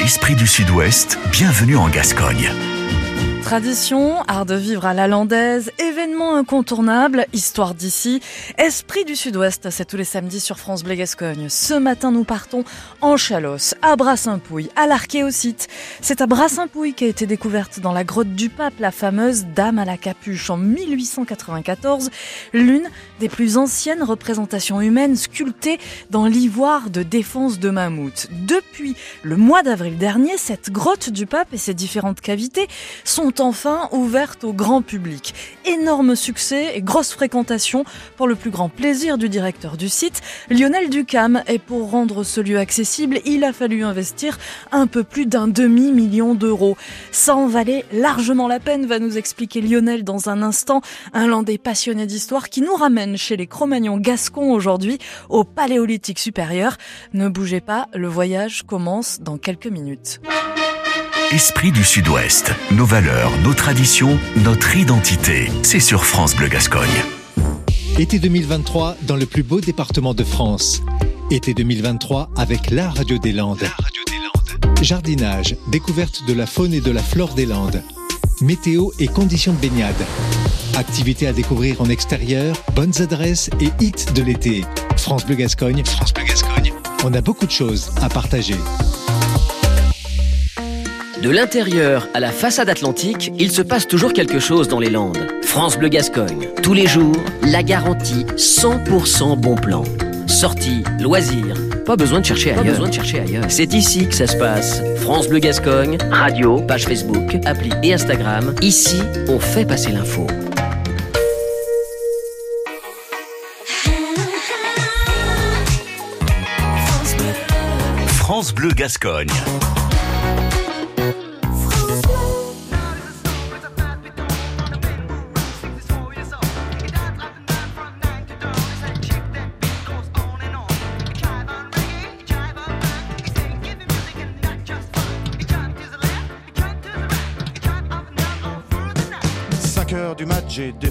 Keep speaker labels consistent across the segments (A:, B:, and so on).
A: Esprit du Sud-Ouest, bienvenue en Gascogne.
B: Tradition, art de vivre à la landaise, événements incontournables, histoire d'ici, esprit du sud-ouest, c'est tous les samedis sur France Bleu Gascogne. Ce matin, nous partons en Chalosse, à Brassainpouille, à l'Archéosite. C'est à Brassainpouille qu'a été découverte dans la grotte du Pape la fameuse Dame à la capuche en 1894, l'une des plus anciennes représentations humaines sculptées dans l'ivoire de défense de mammouth. Depuis le mois d'avril dernier, cette grotte du Pape et ses différentes cavités sont enfin ouverte au grand public. Énorme succès et grosse fréquentation pour le plus grand plaisir du directeur du site, Lionel Ducam. Et pour rendre ce lieu accessible, il a fallu investir un peu plus d'un demi-million d'euros. Ça en valait largement la peine, va nous expliquer Lionel dans un instant, un landais passionné d'histoire qui nous ramène chez les Cro-Magnons gascons aujourd'hui au Paléolithique supérieur. Ne bougez pas, le voyage commence dans quelques minutes.
A: Esprit du Sud-Ouest. Nos valeurs, nos traditions, notre identité. C'est sur France Bleu Gascogne.
C: Été 2023 dans le plus beau département de France. Été 2023 avec la Radio des Landes. Jardinage, découverte de la faune et de la flore des Landes. Météo et conditions de baignade. Activités à découvrir en extérieur, bonnes adresses et hits de l'été. France Bleu Gascogne. France Bleu Gascogne. On a beaucoup de choses à partager.
D: De l'intérieur à la façade atlantique, il se passe toujours quelque chose dans les Landes. France Bleu Gascogne. Tous les jours, la garantie 100% bon plan. Sortie, loisirs, pas besoin de chercher ailleurs. besoin de chercher ailleurs. C'est ici que ça se passe. France Bleu Gascogne, radio, page Facebook, appli et Instagram. Ici, on fait passer l'info.
A: France Bleu Gascogne.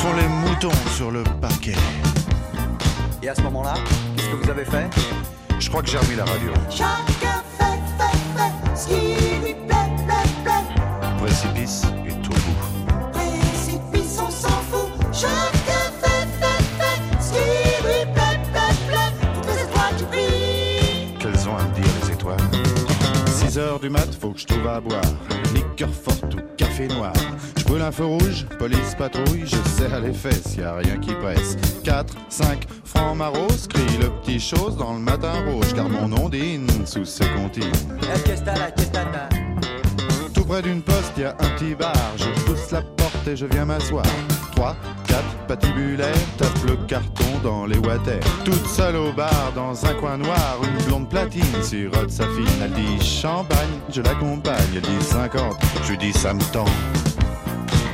E: font les moutons sur le parquet.
F: Et à ce moment-là, qu'est-ce que vous avez fait?
E: Je crois que j'ai remis la radio.
G: Chacun fait, fait, fait ce qui lui plaît, plaît, plaît.
E: Précipice et tout bout.
G: Précipice, on s'en fout. Chacun fait, fait, fait ce qui lui plaît, plaît, plaît. Toutes les étoiles qui brillent.
E: Qu'elles ont à me dire les étoiles? 6 heures du mat, faut que je trouve à boire. Liqueur forte ou café noir. Brûle un feu rouge, police patrouille, je serre les fesses, y a rien qui presse. 4, 5, francs maros, crie le petit chose dans le matin rouge, car mon nom dîne sous ses comptines. Tout près d'une poste, y a un petit bar. Je pousse la porte et je viens m'asseoir. 3, 4, patibulaire, tape le carton dans les water. Toute seule au bar, dans un coin noir, une blonde platine sirote sa fine. Elle dit champagne, je l'accompagne. Elle dit 50, je dis ça me tend.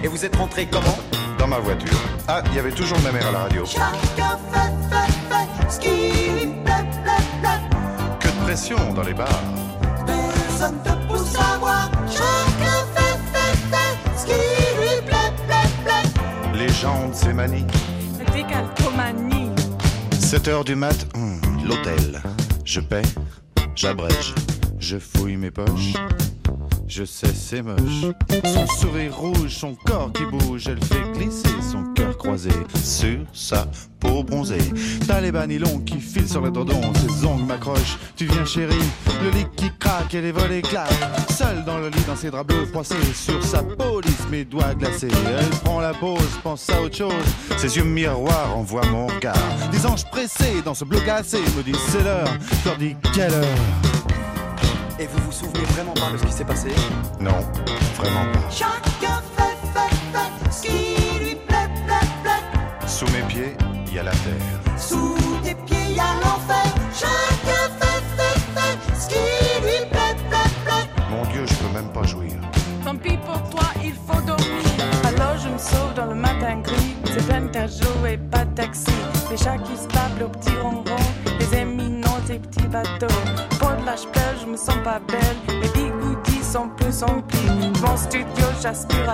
F: Et vous êtes rentré comment
E: Dans ma voiture. Ah, il y avait toujours ma mère à la radio. Que de pression dans les bars.
G: Personne te pousse à voir. Chacun fait, fait, fait ce qui lui plaît, plaît, plaît.
E: Les gens de ces manies.
B: Décalcomanie.
E: 7 heures du mat, hum, l'hôtel. Je paie, j'abrège, je fouille mes poches. Je sais, c'est moche. Son sourire rouge, son corps qui bouge, elle fait glisser son cœur croisé sur sa peau bronzée. T'as les bas nylons qui filent sur le dodon, ses ongles m'accrochent. Tu viens, chérie, le lit qui craque et les volets claquent. Seule dans le lit, dans ses draps bleus froissés, sur sa police, mes doigts glacés. Elle prend la pause, pense à autre chose. Ses yeux miroirs envoient mon regard. Des anges pressés dans ce bleu glacé me disent c'est l'heure. Je leur dis quelle heure?
F: Et vous vous souvenez vraiment pas de ce qui s'est passé?
E: Non, vraiment pas.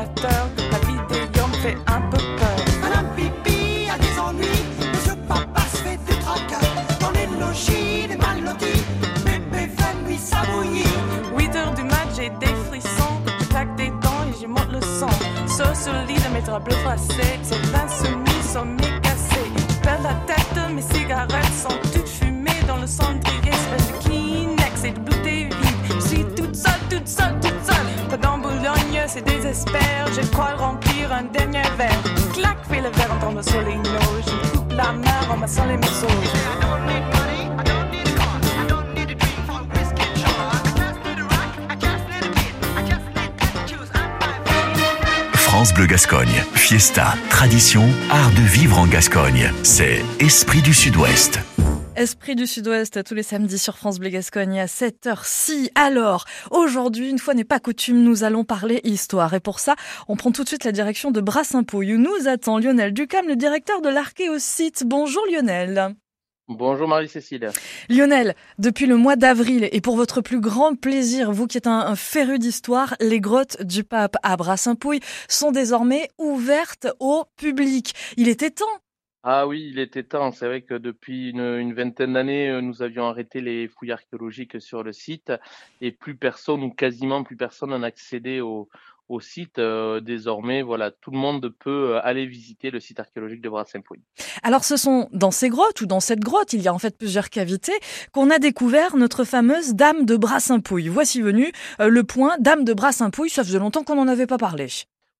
H: J'aspirateur. La vidéo me fait un peu peur.
G: Madame Pipi a des ennuis, Monsieur Papa se fait du tracas. Dans les logis, les mal lotis, bébé ça bouillit.
H: 8 heures du mat, j'ai des frissons. Je claque des dents et j'y monte le son. Sauf sur le lit de mes draps bleus froissés. C'est l'insoumis, sont mes cassés. Je perds la tête, mes cigarettes sont toutes fumées dans le cendrier. Espèce de Kleenex et de bouteilles vides. Je suis toute seule, toute seule, toute seule. Boulogne, c'est désespère. Je crois remplir un dernier verre. Clac, fais le verre en sur les noix. Je coupe la main en massant les morceaux.
A: France Bleu Gascogne. Fiesta, tradition, art de vivre en Gascogne. C'est Esprit du Sud-Ouest.
B: Esprit du Sud-Ouest, tous les samedis sur France Bleu Gascogne à 7h6. Alors, aujourd'hui, une fois n'est pas coutume, nous allons parler histoire. Et pour ça, on prend tout de suite la direction de Brassinpouille où nous attend Lionel Ducam, le directeur de l'Archéosite. Bonjour Lionel.
I: Bonjour Marie-Cécile.
B: Lionel, depuis le mois d'avril, et pour votre plus grand plaisir, vous qui êtes un, un féru d'histoire, les grottes du pape à Brassinpouille sont désormais ouvertes au public. Il était temps
I: Ah oui, il était temps. C'est vrai que depuis une, vingtaine d'années, euh, nous avions arrêté les fouilles archéologiques sur le site et plus personne ou quasiment plus personne n'a accédé au, site. Euh, désormais, voilà, tout le monde peut euh, aller visiter le site archéologique de Brassampouille.
B: Alors ce sont dans ces grottes ou dans cette grotte, il y a en fait plusieurs cavités, qu'on a découvert notre fameuse Dame de Brassinpouille. Voici venu le point Dame de Brassinpouille, ça faisait longtemps qu'on n'en avait pas parlé.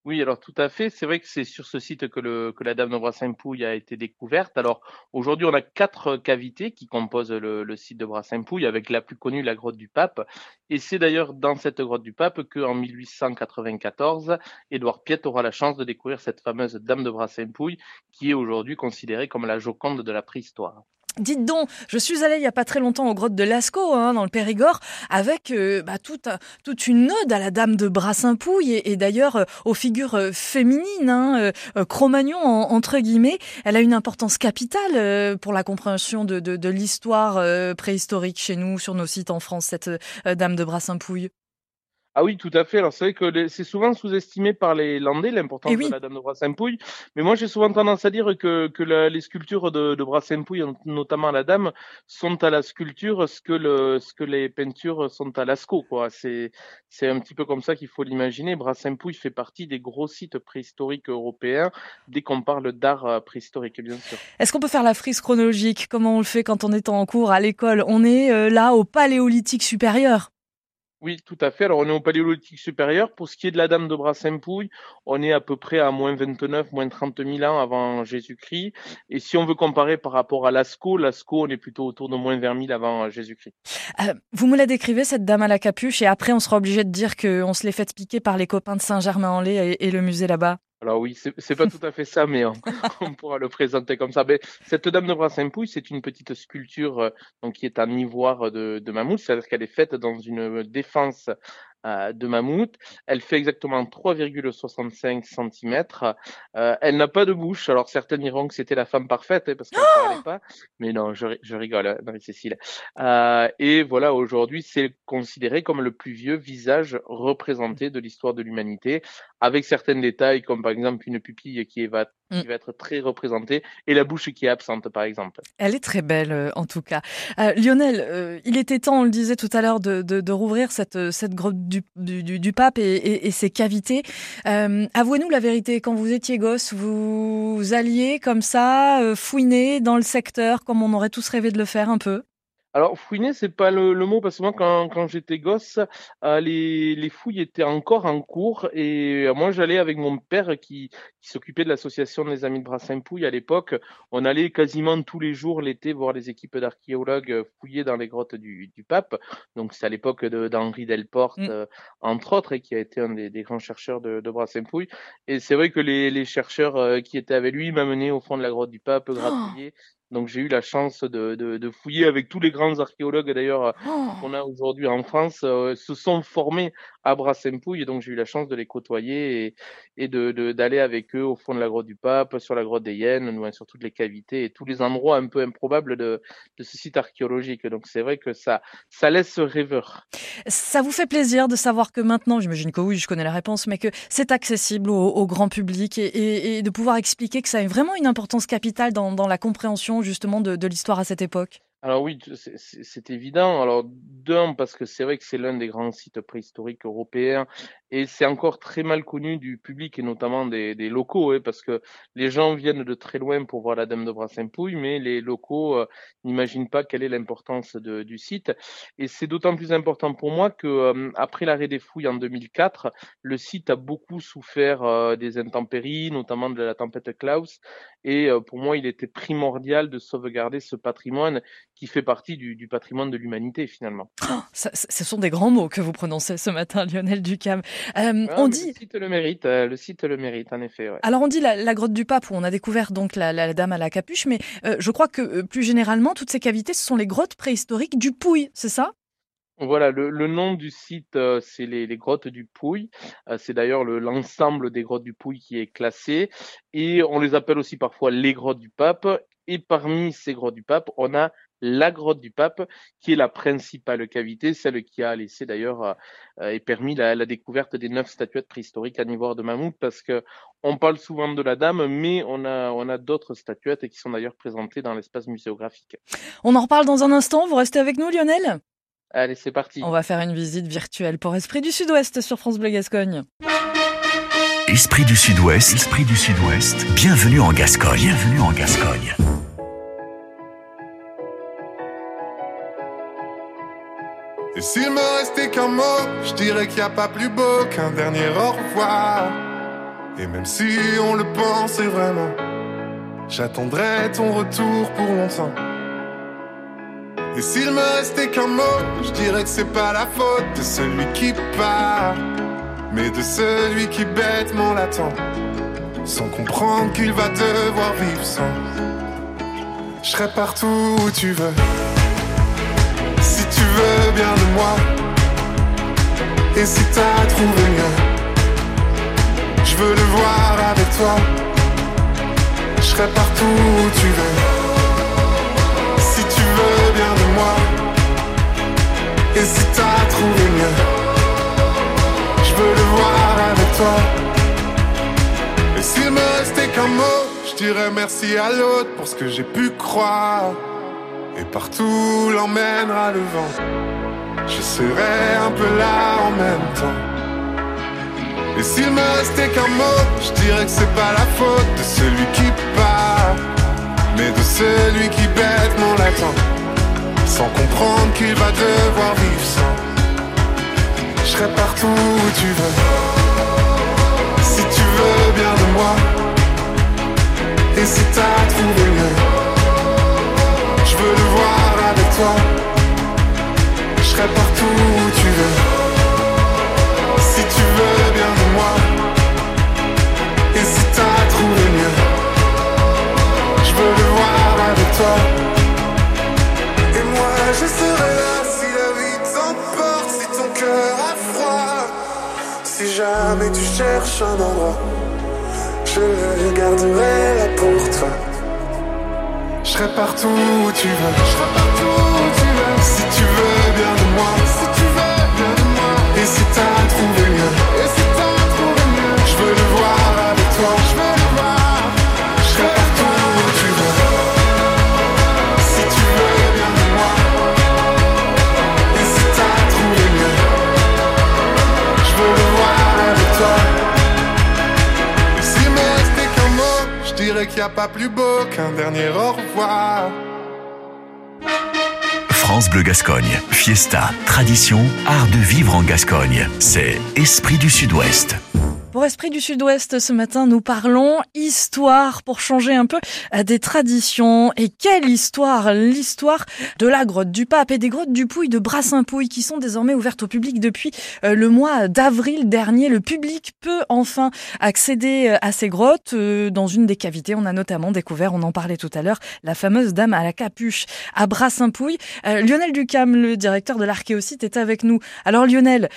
I: Oui, alors tout à fait. C'est vrai que c'est sur ce site que, la Dame de a été découverte. Alors aujourd'hui, on a quatre cavités qui composent le, site de Brassampouille, avec la plus connue, la grotte du Pape. Et c'est d'ailleurs dans cette grotte du Pape qu'en 1894, Édouard Piette aura la chance de découvrir cette fameuse Dame de Brassampouille, qui est aujourd'hui considérée comme la Joconde de la préhistoire.
B: Dites donc, je suis allée il y a pas très longtemps aux grottes de Lascaux, hein, dans le Périgord, avec euh, bah, toute, toute une ode à la Dame de Brassinpouille et, d'ailleurs euh, aux figures euh, féminines. Hein, euh, entre guillemets, elle a une importance capitale pour la compréhension de, de, de l'histoire préhistorique chez nous, sur nos sites en France, cette Dame de Brassinpouille.
I: Ah oui, tout à fait. Alors c'est vrai que les- c'est souvent sous-estimé par les Landais l'importance
B: Eh oui.
I: de la Dame de Brassampouille, mais moi j'ai souvent tendance à dire que, que la- les sculptures de, de Brassampouille, notamment la Dame, sont à la sculpture ce que, le, ce que les peintures sont à Lascaux. Quoi. C'est, c'est un petit peu comme ça qu'il faut l'imaginer. Brassampouille fait partie des gros sites préhistoriques européens dès qu'on parle d'art euh, préhistorique, bien sûr.
B: Est-ce qu'on peut faire la frise chronologique? Comment on le fait quand on est en cours à l'école? On est euh, là au Paléolithique supérieur.
I: Oui, tout à fait. Alors, on est au Paléolithique supérieur. Pour ce qui est de la Dame de Brassampouille, on est à peu près à moins 29, moins 30 000 ans avant Jésus-Christ. Et si on veut comparer par rapport à Lascaux, Lascaux, on est plutôt autour de moins 20 000 avant Jésus-Christ.
B: Euh, vous me la décrivez, cette dame à la capuche, et après on sera obligé de dire qu'on se l'est fait piquer par les copains de Saint-Germain-en-Laye et le musée là-bas?
I: Alors oui, c'est pas tout à fait ça, mais on, on pourra le présenter comme ça. Mais cette Dame de Brassampouille, c'est une petite sculpture euh, donc, qui est en ivoire de, de mammouth, c'est-à-dire qu'elle est faite dans une défense de mammouth. Elle fait exactement 3,65 cm. Euh, elle n'a pas de bouche. Alors certains diront que c'était la femme parfaite hein, parce qu'elle ne parlait pas. Mais non, je, ri- je rigole, hein, Marie-Cécile. Euh, et voilà, aujourd'hui, c'est considéré comme le plus vieux visage représenté de l'histoire de l'humanité, avec certains détails comme par exemple une pupille qui va, qui
B: Mm.
I: va être très représentée et la bouche qui est absente, par exemple.
B: Elle est très belle, euh, en tout cas. Euh, Lionel, euh, il était temps, on le disait tout à l'heure, de, de, de rouvrir cette, cette grotte du, du, pape et, et, et ses cavités. Avouez-nous la vérité, quand vous étiez gosse, vous alliez comme ça, fouiner dans le secteur, comme on aurait tous rêvé de le faire un peu?
I: Alors, fouiner, c'est pas le, le mot, parce que moi, quand, quand j'étais gosse, euh, les, les fouilles étaient encore en cours, et euh, moi, j'allais avec mon père qui, qui s'occupait de l'association des Amis de Brassampouille à l'époque. On allait quasiment tous les jours l'été voir les équipes d'archéologues euh, fouiller dans les grottes du, du pape. Donc, c'est à l'époque de- d'Henri Delporte,
B: Mm.
I: euh, entre autres, et qui a été un des, des grands chercheurs de, de Brassampouille. Et c'est vrai que les, les chercheurs euh, qui étaient avec lui m'amenaient au fond de la grotte du pape, gratouiller Donc j'ai eu la chance de, de, de, fouiller avec tous les grands archéologues d'ailleurs
B: Oh.
I: qu'on a aujourd'hui en France, euh, se sont formés à Brasempouille et donc j'ai eu la chance de les côtoyer et, de d'aller avec eux au fond de la grotte du Pape, sur la grotte des Hyènes, sur toutes les cavités et tous les endroits un peu improbables de, ce site archéologique. Donc c'est vrai que ça, ça laisse rêveur.
B: Ça vous fait plaisir de savoir que maintenant, j'imagine que oui, je connais la réponse, mais que c'est accessible au, grand public et, de pouvoir expliquer que ça a vraiment une importance capitale dans, la compréhension justement de l'histoire à cette époque.
I: Alors oui, c'est évident. Alors d'un, parce que c'est vrai que c'est l'un des grands sites préhistoriques européens et c'est encore très mal connu du public et notamment des, des locaux, hein, parce que les gens viennent de très loin pour voir la Dame de Brasempouille, mais les locaux euh, n'imaginent pas quelle est l'importance du site. Et c'est d'autant plus important pour moi que euh, après l'arrêt des fouilles en 2004, le site a beaucoup souffert euh, des intempéries, notamment de la tempête Klaus. Et pour moi, il était primordial de sauvegarder ce patrimoine qui fait partie du, du patrimoine de l'humanité finalement.
B: Oh, ça, ce sont des grands mots que vous prononcez ce matin, Lionel Ducam. Euh,
I: ouais,
B: on dit.
I: Le site le mérite, euh, le site le mérite en effet. Ouais.
B: Alors on dit la, la, grotte du Pape où on a découvert donc la, la dame à la capuche, mais euh, je crois que plus généralement toutes ces cavités ce sont les grottes préhistoriques du Pouille, c'est ça?
I: Voilà, le, le, nom du site, euh, c'est les, les, grottes du Pouille. Euh, c'est d'ailleurs l'ensemble des grottes du Pouille qui est classé. Et on les appelle aussi parfois les grottes du Pape. Et parmi ces grottes du Pape, on a la grotte du Pape, qui est la principale cavité, celle qui a laissé d'ailleurs euh, et permis la, la, découverte des neuf statuettes préhistoriques à niveau de mammouth, parce que on parle souvent de la dame, mais on a, on a d'autres statuettes qui sont d'ailleurs présentées dans l'espace muséographique.
B: On en reparle dans un instant. Vous restez avec nous, Lionel?
I: Allez, c'est parti.
B: On va faire une visite virtuelle pour Esprit du Sud-Ouest sur France Bleu Gascogne.
A: Esprit du Sud-Ouest, Esprit du Sud-Ouest, bienvenue en Gascogne, bienvenue en Gascogne.
J: S'il me restait qu'un mot, je dirais qu'il n'y a pas plus beau qu'un dernier au revoir. Et même si on le pensait vraiment, j'attendrai ton retour pour longtemps. Et s'il me restait qu'un mot, je dirais que c'est pas la faute de celui qui part, mais de celui qui bêtement l'attend, sans comprendre qu'il va devoir vivre sans. Je serai partout où tu veux, veux bien de moi, et si t'as trouvé mieux, je veux le voir avec toi. Je serai partout où tu veux. Bien de moi. Et si t'as trouvé mieux Je veux le voir avec toi. Et s'il me restait qu'un mot Je dirais merci à l'autre pour ce que j'ai pu croire partout l'emmènera le vent. Je serai un peu là en même temps. Et s'il me restait qu'un mot, je dirais que c'est pas la faute de celui qui part, mais de celui qui bêtement l'attend sans comprendre qu'il va devoir vivre sans. Je serai partout où tu veux, si tu veux bien de moi, et si t'as trouvé mieux, veux le voir avec toi. Je serai partout où tu veux, si tu veux bien de moi, et si t'as trouvé mieux, je veux le voir avec toi je serai là si la vie t'emporte, si ton cœur a froid. Si jamais tu cherches un endroit, je le garderai toi. Je serai partout où tu veux, je partout pas plus beau qu'un dernier au revoir.
A: France Bleu Gascogne, fiesta, tradition, art de vivre en Gascogne, c'est Esprit du Sud-Ouest.
B: Pour Esprit du Sud-Ouest, ce matin, nous parlons histoire pour changer un peu euh, des traditions. Et quelle histoire? L'histoire de la grotte du Pape et des grottes du Pouille de Brassin-Pouille qui sont désormais ouvertes au public depuis euh, le mois d'avril dernier. Le public peut enfin accéder euh, à ces grottes. Dans une des cavités, on a notamment découvert, on en parlait tout à l'heure, la fameuse dame à la capuche à Brassin-Pouille. Lionel Ducam, le directeur de l'archéosite, est avec nous. Alors Lionel,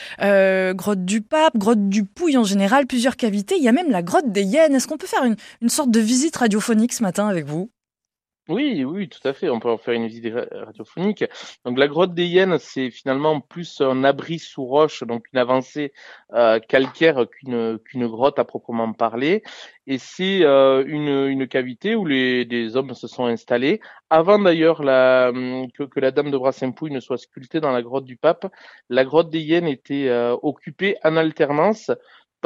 B: grotte du Pape, grotte du Pouille en général, plusieurs cavités. Il y a même la grotte des hyènes. Est-ce qu'on peut faire une, sorte de visite radiophonique ce matin avec vous?
I: Oui, oui, tout à fait. On peut en faire une visite radiophonique. Donc, la grotte des hyènes, c'est finalement plus un abri sous roche, donc une avancée euh, calcaire qu'une grotte à proprement parler. Et c'est euh, une, cavité où les des hommes se sont installés avant d'ailleurs que, la Dame de Brassampouille ne soit sculptée dans la grotte du Pape. La grotte des hyènes était euh, occupée en alternance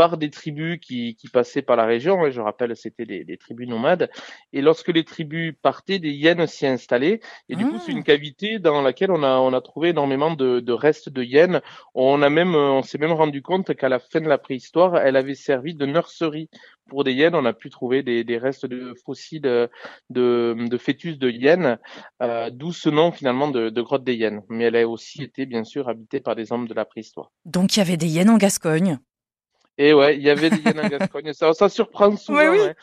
I: par des tribus qui, qui passaient par la région. Hein, je rappelle, c'était des, des, tribus nomades. Et lorsque les tribus partaient, des hyènes s'y installaient. Et du coup, c'est une ah. cavité dans laquelle on a, on a trouvé énormément de, de restes de hyènes. On a même, on s'est même rendu compte qu'à la fin de la préhistoire, elle avait servi de nurserie pour des hyènes. On a pu trouver des, des restes de fossiles de, de fœtus de hyènes, euh, d'où ce nom finalement de, de grotte des hyènes. Mais elle a aussi été bien sûr habitée par des hommes de la préhistoire.
B: Donc il y avait des hyènes en Gascogne.
I: Et ouais, il y avait des hyènes en Gascogne. Ça, ça surprend souvent.
B: oui.
I: hein,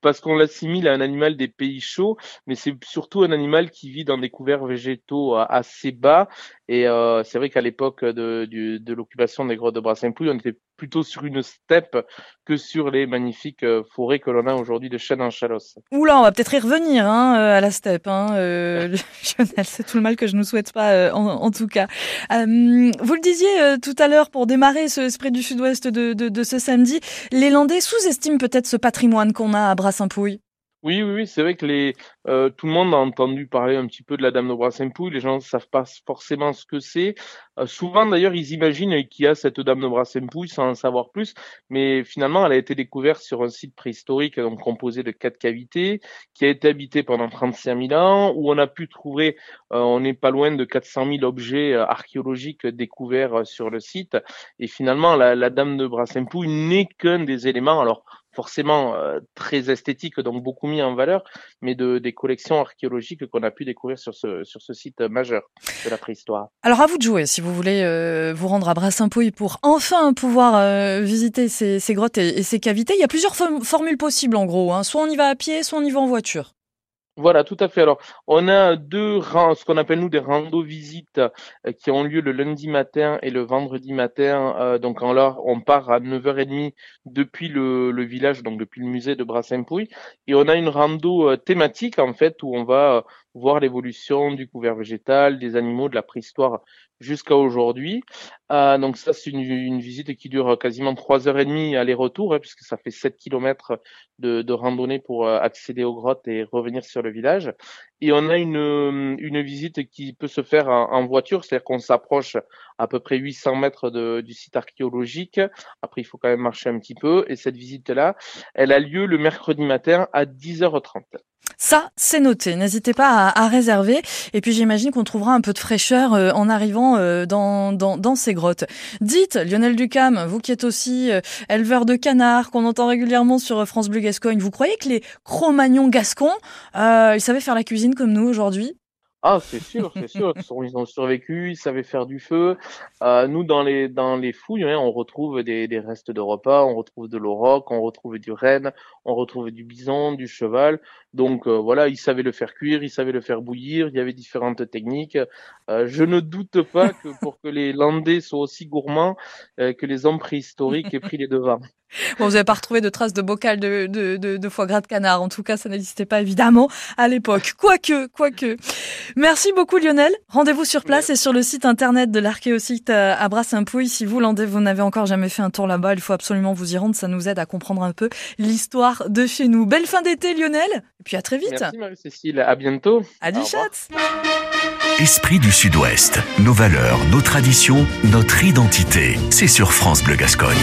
I: parce qu'on l'assimile à un animal des pays chauds, mais c'est surtout un animal qui vit dans des couverts végétaux euh, assez bas. Et euh, c'est vrai qu'à l'époque de, de l'occupation des grottes de Brassampouille, on était plutôt sur une steppe que sur les magnifiques euh, forêts que l'on a aujourd'hui de chênes en chalosse.
B: Oula, on va peut-être y revenir hein, euh, à la steppe. Hein, euh, Lionel, c'est tout le mal que je ne souhaite pas, euh, en, en tout cas. Euh, vous le disiez tout à l'heure, pour démarrer ce esprit du Sud-Ouest de, de, de ce samedi, les Landais sous-estiment peut-être ce patrimoine qu'on a à Brassampouille.
I: Oui, oui, oui, c'est vrai que euh, tout le monde a entendu parler un petit peu de la Dame de Brassampouille. Les gens ne savent pas forcément ce que c'est. Euh, souvent, d'ailleurs, ils imaginent qu'il y a cette Dame de Brassampouille sans en savoir plus. Mais finalement, elle a été découverte sur un site préhistorique, donc composé de quatre cavités, qui a été habité pendant 35 000 ans, où on a pu trouver, euh, on n'est pas loin de 400 000 objets archéologiques découverts sur le site. Et finalement, la, Dame de Brassampouille n'est qu'un des éléments. Alors, forcément euh, très esthétique, donc beaucoup mis en valeur, mais de, des collections archéologiques qu'on a pu découvrir sur ce, sur ce site majeur de la préhistoire.
B: Alors à vous de jouer si vous voulez euh, vous rendre à Brassampouille pour enfin pouvoir euh, visiter ces, grottes et, ces cavités. Il y a plusieurs form- formules possibles en gros. Hein. Soit on y va à pied, soit on y va en voiture.
I: Voilà, tout à fait. Alors, on a deux ce qu'on appelle nous des rando visites euh, qui ont lieu le lundi matin et le vendredi matin. Euh, donc, en on part à 9h30 depuis le, village, donc depuis le musée de Brassampouille. Et on a une rando euh, thématique, en fait, où on va voir l'évolution du couvert végétal, des animaux, de la préhistoire jusqu'à aujourd'hui. Euh, donc ça, c'est une, visite qui dure quasiment trois heures et demie aller-retour, hein, puisque ça fait 7 kilomètres de, de randonnée pour euh, accéder aux grottes et revenir sur le village. Et on a une, une visite qui peut se faire en, voiture, c'est-à-dire qu'on s'approche à peu près 800 mètres du site archéologique. Après, il faut quand même marcher un petit peu. Et cette visite-là, elle a lieu le mercredi matin à 10h30.
B: Ça, c'est noté. N'hésitez pas à, réserver. Et puis j'imagine qu'on trouvera un peu de fraîcheur euh, en arrivant euh, dans, dans, ces grottes. Dites, Lionel Ducam, vous qui êtes aussi euh, éleveur de canards, qu'on entend régulièrement sur France Bleu Gascogne, vous croyez que les Cro-Magnons gascons, ils savaient faire la cuisine comme nous aujourd'hui
I: Ah, c'est sûr, c'est sûr. Ils ont survécu, ils savaient faire du feu. Euh, nous, dans les dans les fouilles, hein, on retrouve des, des restes de repas, on retrouve de l'auroch, on retrouve du renne, on retrouve du bison, du cheval. Donc euh, voilà, ils savaient le faire cuire, ils savaient le faire bouillir. Il y avait différentes techniques. Euh, je ne doute pas que pour que les Landais soient aussi gourmands que les hommes préhistoriques aient pris les devants.
B: Bon, vous n'avez pas retrouvé de traces de bocal de, de, de, de foie gras de canard. En tout cas, ça n'existait pas évidemment à l'époque. Quoique, quoique. Merci beaucoup Lionel. Rendez-vous sur place et sur le site internet de l'archéosite à à Brassampouille. Si vous, Landais, vous n'avez encore jamais fait un tour là-bas, il faut absolument vous y rendre. Ça nous aide à comprendre un peu l'histoire de chez nous. Belle fin d'été Lionel. Et puis à très vite.
I: Merci Marie-Cécile, à bientôt.
B: À du chat.
A: Esprit du Sud-Ouest. Nos valeurs, nos traditions, notre identité. C'est sur France Bleu Gascogne.